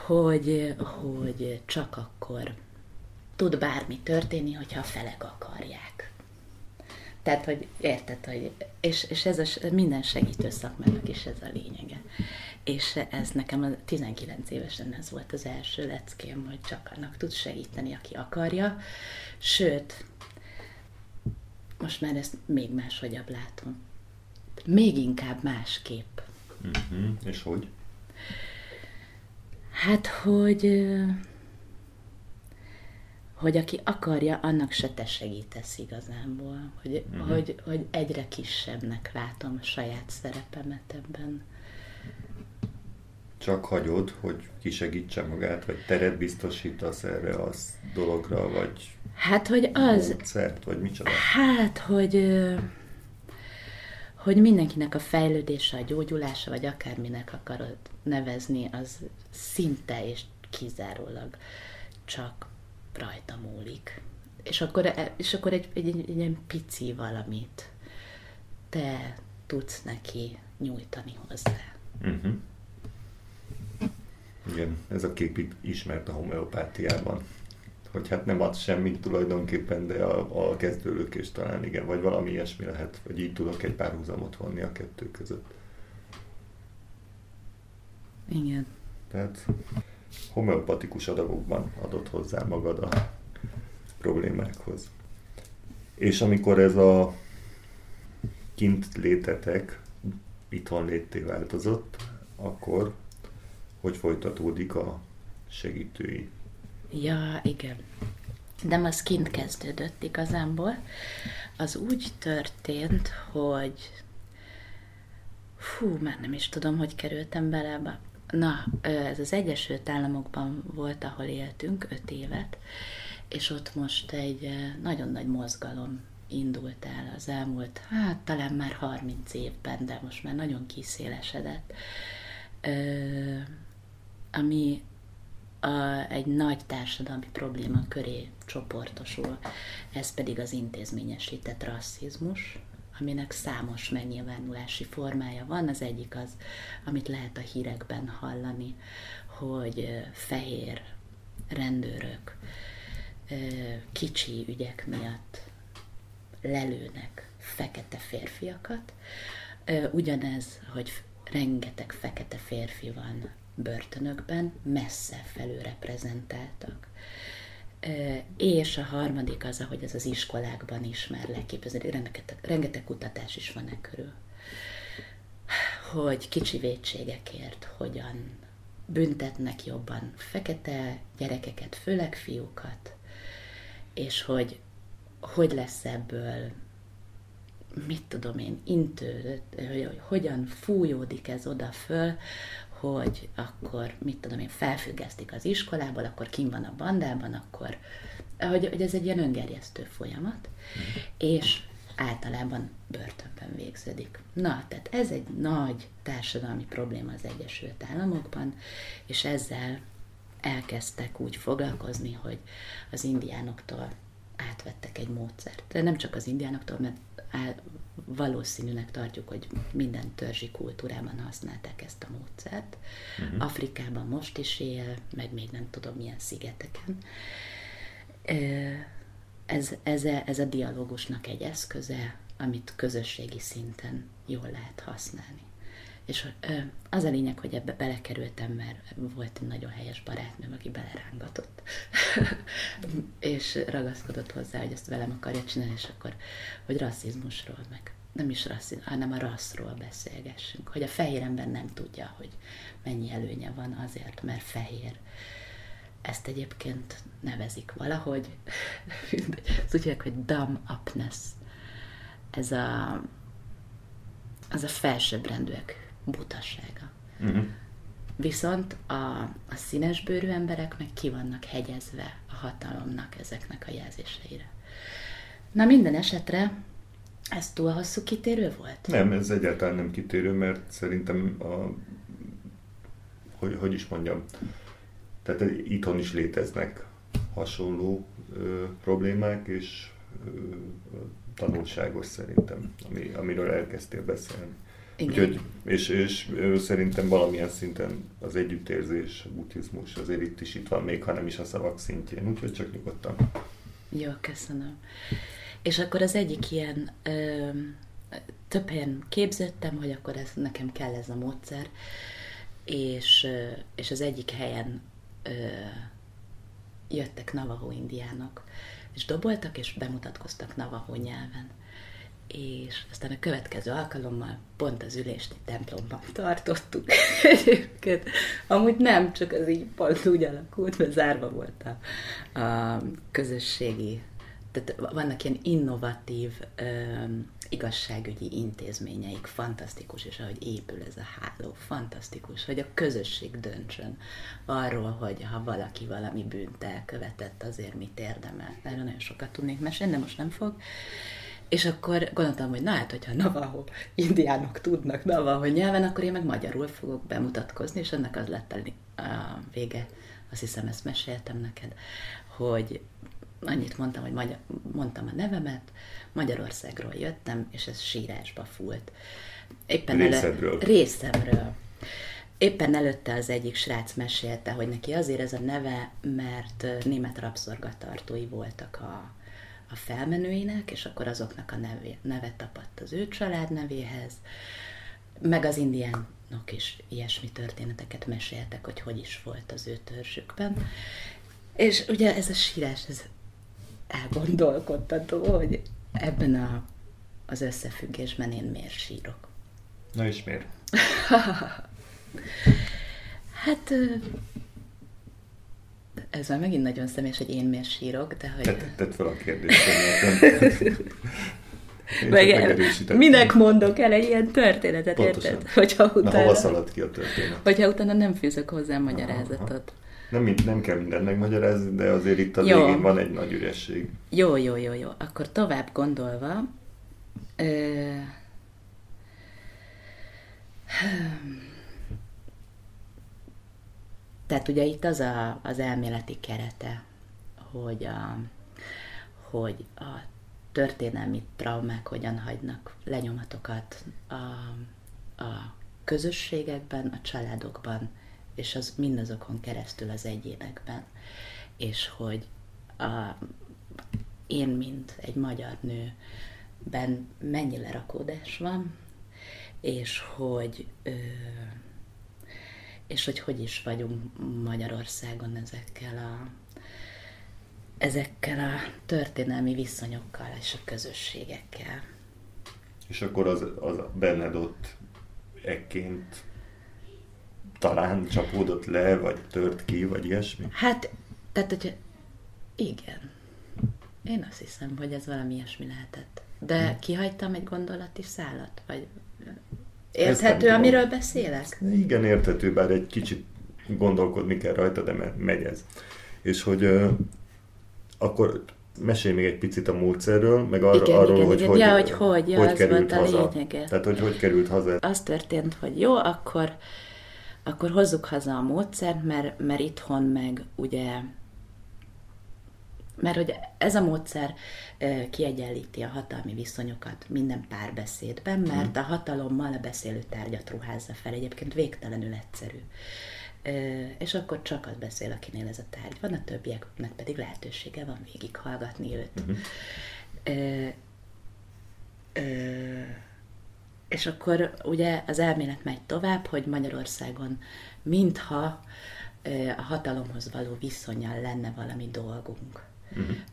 hogy, hogy csak akkor tud bármi történni, hogyha a felek akarják. Tehát, hogy érted, hogy, és, és ez a, minden segítő szakmának is ez a lényege. És ez nekem a 19 évesen ez volt az első leckém, hogy csak annak tud segíteni, aki akarja. Sőt, most már ezt még máshogyabb látom. Még inkább másképp. Uh-huh. És hogy? Hát, hogy hogy aki akarja, annak se te segítesz igazából. Hogy, uh-huh. hogy, hogy egyre kisebbnek látom a saját szerepemet ebben. Csak hagyod, hogy kisegítse magát, vagy teret biztosítasz erre a dologra, vagy Hát, hogy az... Módszert, vagy micsoda? Hát, hogy hogy mindenkinek a fejlődése, a gyógyulása, vagy akárminek akarod nevezni, az szinte és kizárólag csak rajta múlik. És akkor, e, és akkor egy, egy, egy, egy ilyen pici valamit te tudsz neki nyújtani hozzá. Uh-huh. Igen, ez a kép ismert a homeopátiában hogy hát nem ad semmit tulajdonképpen, de a, a kezdőlökés talán igen, vagy valami ilyesmi lehet, vagy így tudok egy párhuzamot vonni a kettő között. Igen. Tehát homeopatikus adagokban adott hozzá magad a problémákhoz. És amikor ez a kint létetek itthon létté változott, akkor hogy folytatódik a segítői. Ja, igen. De az kint kezdődött igazából. Az úgy történt, hogy fú, már nem is tudom, hogy kerültem bele ebbe. Na, ez az Egyesült Államokban volt, ahol éltünk öt évet, és ott most egy nagyon nagy mozgalom indult el az elmúlt, hát talán már 30 évben, de most már nagyon kiszélesedett, ami a, egy nagy társadalmi probléma köré csoportosul, ez pedig az intézményesített rasszizmus, aminek számos megnyilvánulási formája van. Az egyik az, amit lehet a hírekben hallani, hogy fehér rendőrök kicsi ügyek miatt lelőnek fekete férfiakat. Ugyanez, hogy rengeteg fekete férfi van börtönökben, messze felülreprezentáltak. És a harmadik az, ahogy ez az iskolákban is már leképeződik, rengeteg, rengeteg kutatás is van e körül, hogy kicsi vétségekért hogyan büntetnek jobban fekete gyerekeket, főleg fiúkat, és hogy hogy lesz ebből mit tudom én, intő, hogy hogyan fújódik ez oda föl, hogy akkor, mit tudom én, felfüggesztik az iskolából, akkor kim van a bandában, akkor, hogy, hogy ez egy ilyen öngerjesztő folyamat, és általában börtönben végződik. Na, tehát ez egy nagy társadalmi probléma az Egyesült Államokban, és ezzel elkezdtek úgy foglalkozni, hogy az indiánoktól átvettek egy módszert. De nem csak az indiánoktól, mert valószínűnek tartjuk, hogy minden törzsi kultúrában használták ezt a módszert. Uh-huh. Afrikában most is él, meg még nem tudom milyen szigeteken. Ez, ez, a, ez a dialógusnak egy eszköze, amit közösségi szinten jól lehet használni. És az a lényeg, hogy ebbe belekerültem, mert volt egy nagyon helyes barátnőm, aki belerángatott. és ragaszkodott hozzá, hogy ezt velem akarja csinálni, és akkor, hogy rasszizmusról, meg nem is rasszizmus, hanem a rasszról beszélgessünk. Hogy a fehér ember nem tudja, hogy mennyi előnye van azért, mert fehér. Ezt egyébként nevezik valahogy. Ezt úgy hogy dumb upness. Ez a, az a felsőbbrendűek butassága. Uh-huh. Viszont a, a színesbőrű emberek meg ki vannak hegyezve a hatalomnak ezeknek a jelzéseire. Na minden esetre ez túl hosszú kitérő volt? Nem, ez egyáltalán nem kitérő, mert szerintem a, hogy, hogy is mondjam, tehát itthon is léteznek hasonló ö, problémák, és ö, tanulságos szerintem, ami, amiről elkezdtél beszélni. Igen. Úgyhogy, és, és szerintem valamilyen szinten az együttérzés, a buddhizmus azért itt is itt van, még ha nem is a szavak szintjén, úgyhogy csak nyugodtan. Jó, köszönöm. És akkor az egyik ilyen, ö, több helyen képzettem, hogy akkor ez, nekem kell ez a módszer, és, és az egyik helyen ö, jöttek Navajo indiánok, és doboltak, és bemutatkoztak Navajo nyelven és aztán a következő alkalommal pont az ülést egy templomban tartottuk. Egyébként amúgy nem, csak az így pont úgy alakult, mert zárva volt a, a közösségi, tehát vannak ilyen innovatív ö, igazságügyi intézményeik, fantasztikus, és ahogy épül ez a háló, fantasztikus, hogy a közösség döntsön arról, hogy ha valaki valami bűnt elkövetett, azért mit érdemel. Erről nagyon sokat tudnék mesélni, de most nem fog. És akkor gondoltam, hogy na hát, hogyha Navajo indiánok tudnak Navajo nyelven, akkor én meg magyarul fogok bemutatkozni, és ennek az lett a vége, azt hiszem ezt meséltem neked, hogy annyit mondtam, hogy magyar, mondtam a nevemet, Magyarországról jöttem, és ez sírásba fúlt. Éppen részemről. Elő, részemről. Éppen előtte az egyik srác mesélte, hogy neki azért ez a neve, mert német rabszorgatartói voltak a, a felmenőinek, és akkor azoknak a neve, neve tapadt az ő család nevéhez, meg az indiánok is ilyesmi történeteket meséltek, hogy hogy is volt az ő törzsükben. És ugye ez a sírás, ez elgondolkodtató, hogy ebben a, az összefüggésben én miért sírok. Na és miért? Hát ez már megint nagyon személyes, hogy én miért sírok, de hogy... Tett, tett fel a kérdést. Meg, minek mondok el egy ilyen történetet, Pontosan. érted? Hogyha utána, Na, hova szalad ki a történet? hogyha utána nem fűzök hozzá magyarázatot. Nem, mind- nem kell mindent megmagyarázni, de azért itt a Jó. végén van egy nagy üresség. Jó, jó, jó, jó. Akkor tovább gondolva, ö... tehát ugye itt az a, az elméleti kerete, hogy a, hogy a történelmi traumák hogyan hagynak lenyomatokat a, a közösségekben, a családokban, és az mindazokon keresztül az egyénekben. És hogy a, én, mint egy magyar nőben mennyi lerakódás van, és hogy ö, és hogy hogy is vagyunk Magyarországon ezekkel a ezekkel a történelmi viszonyokkal és a közösségekkel. És akkor az, az benned ott ekként talán csapódott le, vagy tört ki, vagy ilyesmi? Hát, tehát, hogy igen. Én azt hiszem, hogy ez valami ilyesmi lehetett. De kihagytam egy gondolati szálat? Vagy érthető, amiről beszélek? Igen, érthető, bár egy kicsit gondolkodni kell rajta, de me- megy ez. És hogy ö, akkor mesélj még egy picit a módszerről, meg arra, Igen, arról, igen, hogy, igen. hogy, Ja, hogy hogy, ja, hogy az került volt a haza. lényege. Tehát, hogy hogy került haza. Az történt, hogy jó, akkor, akkor hozzuk haza a módszert, mert, mert itthon meg ugye mert hogy ez a módszer kiegyenlíti a hatalmi viszonyokat minden párbeszédben, mert a hatalommal a beszélő tárgyat ruházza fel, egyébként végtelenül egyszerű. És akkor csak az beszél, akinél ez a tárgy van, a többieknek pedig lehetősége van végighallgatni őt. Ö, ö, és akkor ugye az elmélet megy tovább, hogy Magyarországon mintha a hatalomhoz való viszonyal lenne valami dolgunk.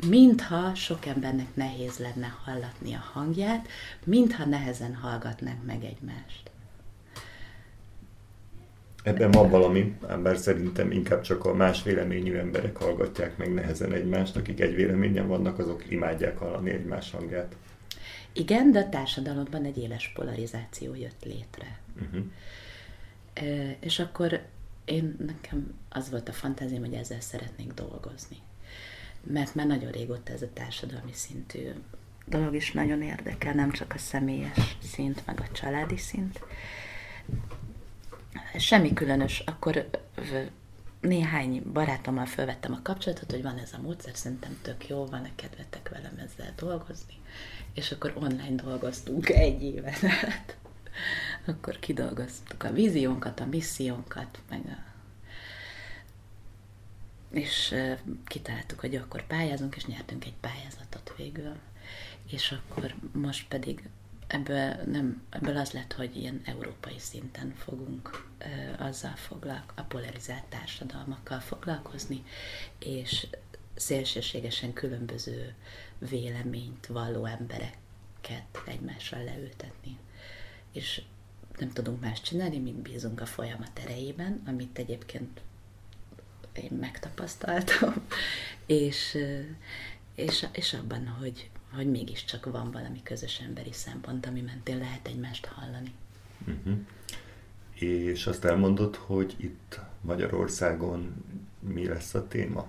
Mintha sok embernek nehéz lenne hallatni a hangját, mintha nehezen hallgatnánk meg egymást. Ebben van valami, ám bár szerintem inkább csak a más véleményű emberek hallgatják meg nehezen egymást, akik egy véleményen vannak, azok imádják hallani egymás hangját. Igen, de a társadalomban egy éles polarizáció jött létre. Uh-huh. És akkor én nekem az volt a fantáziám, hogy ezzel szeretnék dolgozni. Mert már nagyon régóta ez a társadalmi szintű dolog is nagyon érdekel, nem csak a személyes szint, meg a családi szint. Semmi különös. Akkor néhány barátommal felvettem a kapcsolatot, hogy van ez a módszer, szerintem tök jó, van-e kedvetek velem ezzel dolgozni. És akkor online dolgoztunk egy éven át. Akkor kidolgoztuk a víziónkat, a missziónkat, meg a... És kitaláltuk, hogy akkor pályázunk, és nyertünk egy pályázatot végül. És akkor most pedig ebből, nem, ebből az lett, hogy ilyen európai szinten fogunk ö, azzal foglalk, a polarizált társadalmakkal foglalkozni, és szélsőségesen különböző véleményt valló embereket egymással leültetni. És nem tudunk más csinálni, mint bízunk a folyamat erejében, amit egyébként én megtapasztaltam, és, ö, és, és abban, hogy, hogy mégiscsak van valami közös emberi szempont, ami mentén lehet egymást hallani. Uh-huh. És azt elmondod, hogy itt Magyarországon mi lesz a téma?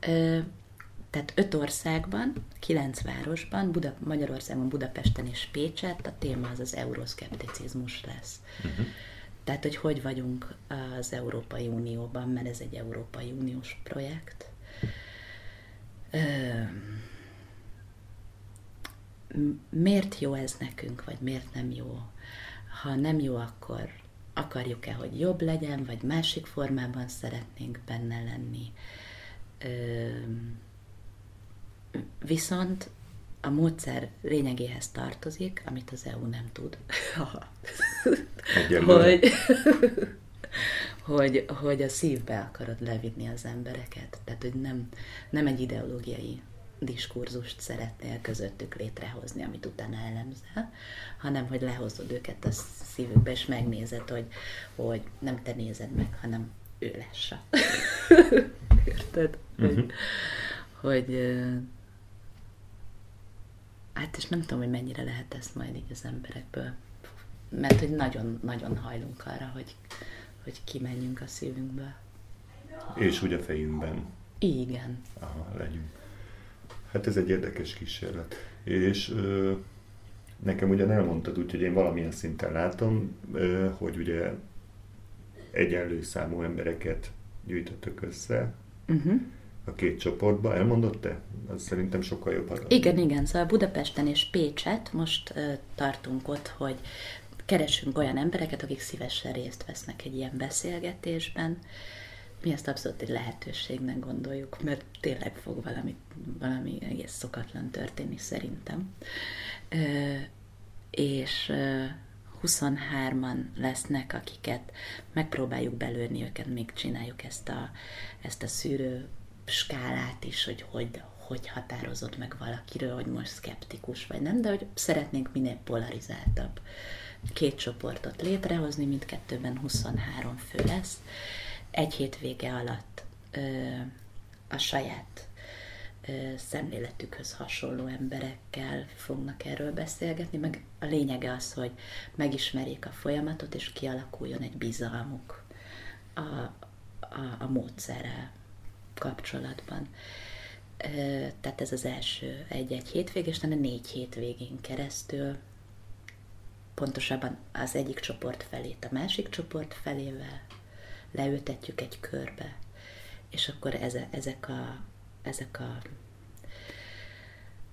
Ö, tehát öt országban, kilenc városban, Buda, Magyarországon, Budapesten és Pécset, a téma az az euroszkepticizmus lesz. Uh-huh. Tehát, hogy hogy vagyunk az Európai Unióban, mert ez egy Európai Uniós projekt. Miért jó ez nekünk, vagy miért nem jó? Ha nem jó, akkor akarjuk-e, hogy jobb legyen, vagy másik formában szeretnénk benne lenni? Viszont a módszer lényegéhez tartozik, amit az EU nem tud. Hogy, hogy, hogy a szívbe akarod levinni az embereket. Tehát, hogy nem, nem egy ideológiai diskurzust szeretnél közöttük létrehozni, amit utána elemzel, hanem hogy lehozod őket a szívükbe, és megnézed, hogy, hogy nem te nézed meg, hanem ő lessa. Érted? Uh-huh. Hogy, hogy hát és nem tudom, hogy mennyire lehet ezt majd így az emberekből, mert hogy nagyon-nagyon hajlunk arra, hogy, hogy kimenjünk a szívünkből. És úgy a fejünkben. Igen. Aha, legyünk. Hát ez egy érdekes kísérlet. És ö, nekem ugyan elmondtad, úgyhogy én valamilyen szinten látom, ö, hogy ugye egyenlő számú embereket gyűjtöttök össze uh-huh. A két csoportba. Elmondott te? Az szerintem sokkal jobb. Arra. Igen, igen. Szóval Budapesten és Pécset most ö, tartunk ott, hogy keresünk olyan embereket, akik szívesen részt vesznek egy ilyen beszélgetésben, mi ezt abszolút egy lehetőségnek gondoljuk, mert tényleg fog valami, valami egész szokatlan történni szerintem. Ö, és ö, 23-an lesznek, akiket megpróbáljuk belőni őket, még csináljuk ezt a, ezt a szűrő skálát is, hogy hogy, hogy határozott meg valakiről, hogy most szkeptikus vagy nem, de hogy szeretnénk minél polarizáltabb két csoportot létrehozni, mindkettőben 23 fő lesz, egy hétvége alatt ö, a saját ö, szemléletükhöz hasonló emberekkel fognak erről beszélgetni, meg a lényege az, hogy megismerjék a folyamatot, és kialakuljon egy bizalmuk a, a, a módszerrel kapcsolatban. Tehát ez az első egy-egy hétvég, és a négy hétvégén keresztül pontosabban az egyik csoport felét a másik csoport felével, leültetjük egy körbe, és akkor eze, ezek a, ezek a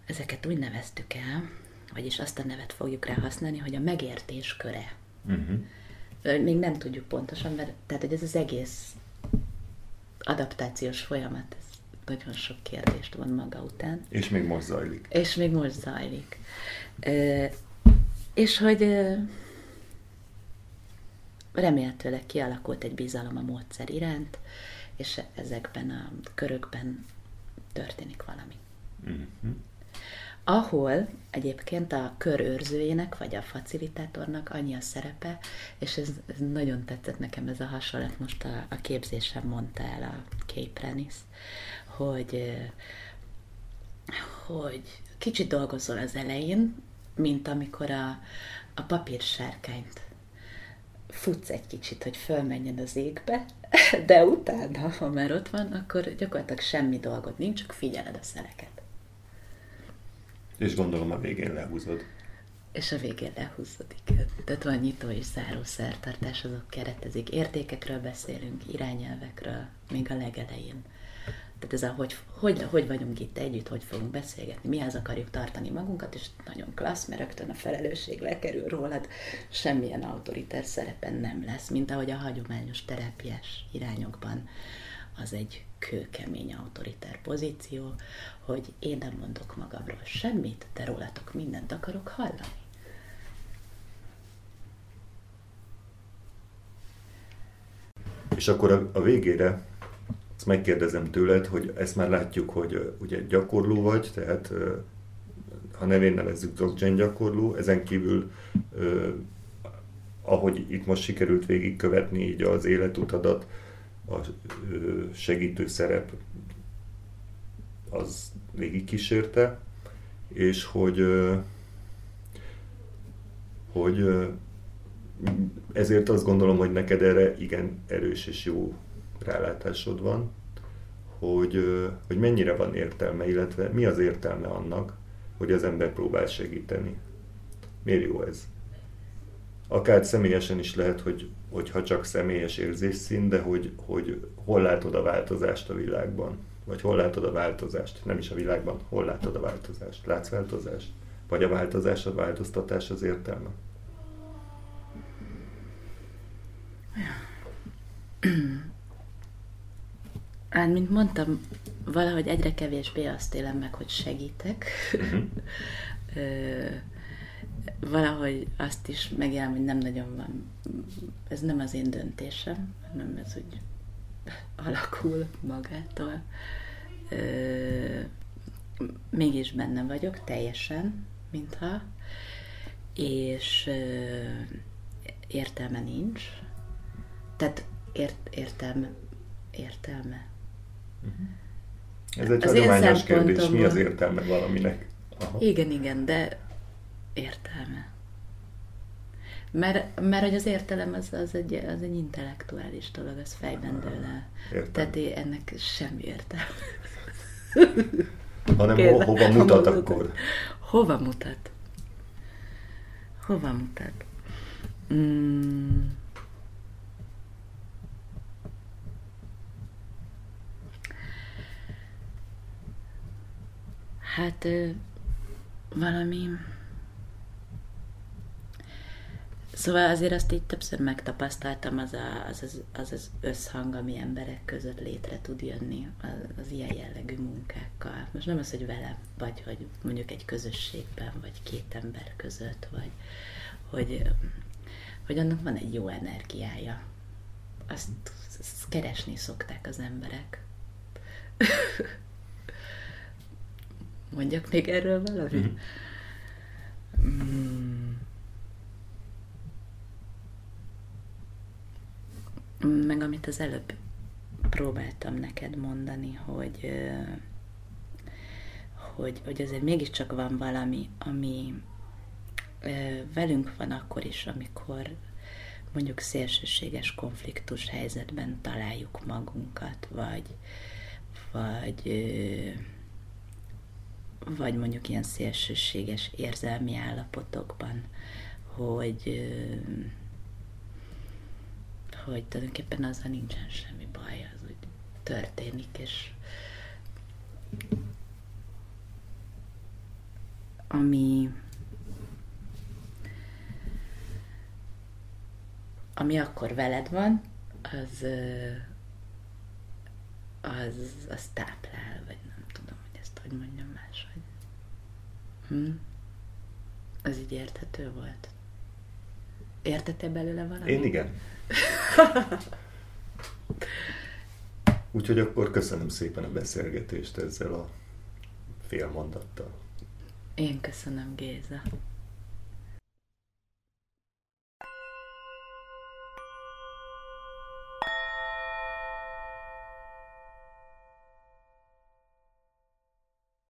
ezeket úgy neveztük el, vagyis azt a nevet fogjuk rá használni, hogy a megértés köre. Uh-huh. Még nem tudjuk pontosan, mert tehát hogy ez az egész adaptációs folyamat, ez nagyon sok kérdést von maga után. És még most zajlik. És még most zajlik. E, és hogy remélhetőleg kialakult egy bizalom a módszer iránt, és ezekben a körökben történik valami. Mm-hmm. Ahol egyébként a körőrzőjének, vagy a facilitátornak annyi a szerepe, és ez, ez nagyon tetszett nekem ez a hasonlat, most a, a képzésen mondta el a Kay Prenis, hogy, hogy kicsit dolgozol az elején, mint amikor a, a papírsárkányt futsz egy kicsit, hogy fölmenjen az égbe, de utána, ha már ott van, akkor gyakorlatilag semmi dolgod nincs, csak figyeled a szeleket. És gondolom a végén lehúzod. És a végén lehúzod, igen. Tehát van nyitó és záró szertartás, azok keretezik. Értékekről beszélünk, irányelvekről, még a legelején. Tehát ez a, hogy, hogy, hogy vagyunk itt együtt, hogy fogunk beszélgetni, mihez akarjuk tartani magunkat, és nagyon klassz, mert rögtön a felelősség lekerül rólad, semmilyen autoritár szerepen nem lesz, mint ahogy a hagyományos terápiás irányokban az egy kőkemény autoritár pozíció, hogy én nem mondok magamról semmit, de rólatok mindent akarok hallani. És akkor a, a végére azt megkérdezem tőled, hogy ezt már látjuk, hogy ugye gyakorló vagy, tehát ha nevén nevezzük Dzogchen gyakorló, ezen kívül ahogy itt most sikerült végigkövetni így az életutadat, a segítő szerep az végigkísérte, és hogy, hogy ezért azt gondolom, hogy neked erre igen erős és jó rálátásod van, hogy, hogy mennyire van értelme, illetve mi az értelme annak, hogy az ember próbál segíteni. Miért jó ez? Akár személyesen is lehet, hogy, hogyha csak személyes érzésszín, de hogy, hogy hol látod a változást a világban. Vagy hol látod a változást, nem is a világban, hol látod a változást. Látsz változást? Vagy a változás, a változtatás az értelme? Hát, mint mondtam, valahogy egyre kevésbé azt élem meg, hogy segítek. Uh-huh. Valahogy azt is megélem, hogy nem nagyon van, ez nem az én döntésem, hanem ez úgy alakul magától. mégis benne vagyok teljesen, mintha, és ö, értelme nincs. Tehát ért, értelme, értelme. Ez egy Az hagyományos kérdés, mi az értelme valaminek? Aha. Igen, igen, de értelme. Mert, mert hogy az értelem az, az, egy, az egy intellektuális dolog, az fejben dől el. Tehát én- ennek semmi értelme. Hanem ho- hova mutat hova akkor? Hova mutat? Hova mutat? Mm. Hát valami... Szóval azért azt így többször megtapasztaltam, az a, az, az, az, az összhang, ami emberek között létre tud jönni az, az ilyen jellegű munkákkal. Most nem az, hogy velem, vagy hogy mondjuk egy közösségben, vagy két ember között, vagy hogy, hogy annak van egy jó energiája. Azt, azt keresni szokták az emberek. Mondjak még erről valamit? Mm. Meg amit az előbb próbáltam neked mondani, hogy, hogy, hogy azért mégiscsak van valami, ami velünk van akkor is, amikor mondjuk szélsőséges konfliktus helyzetben találjuk magunkat, vagy, vagy, vagy mondjuk ilyen szélsőséges érzelmi állapotokban, hogy hogy tulajdonképpen azzal nincsen semmi baj, az úgy történik, és ami ami akkor veled van, az az, az táplál, vagy nem tudom, hogy ezt hogy mondjam máshogy. Hm? Az így érthető volt? Értettél belőle valamit? Én igen. Úgyhogy akkor köszönöm szépen a beszélgetést ezzel a fél mondattal. Én köszönöm, Géza.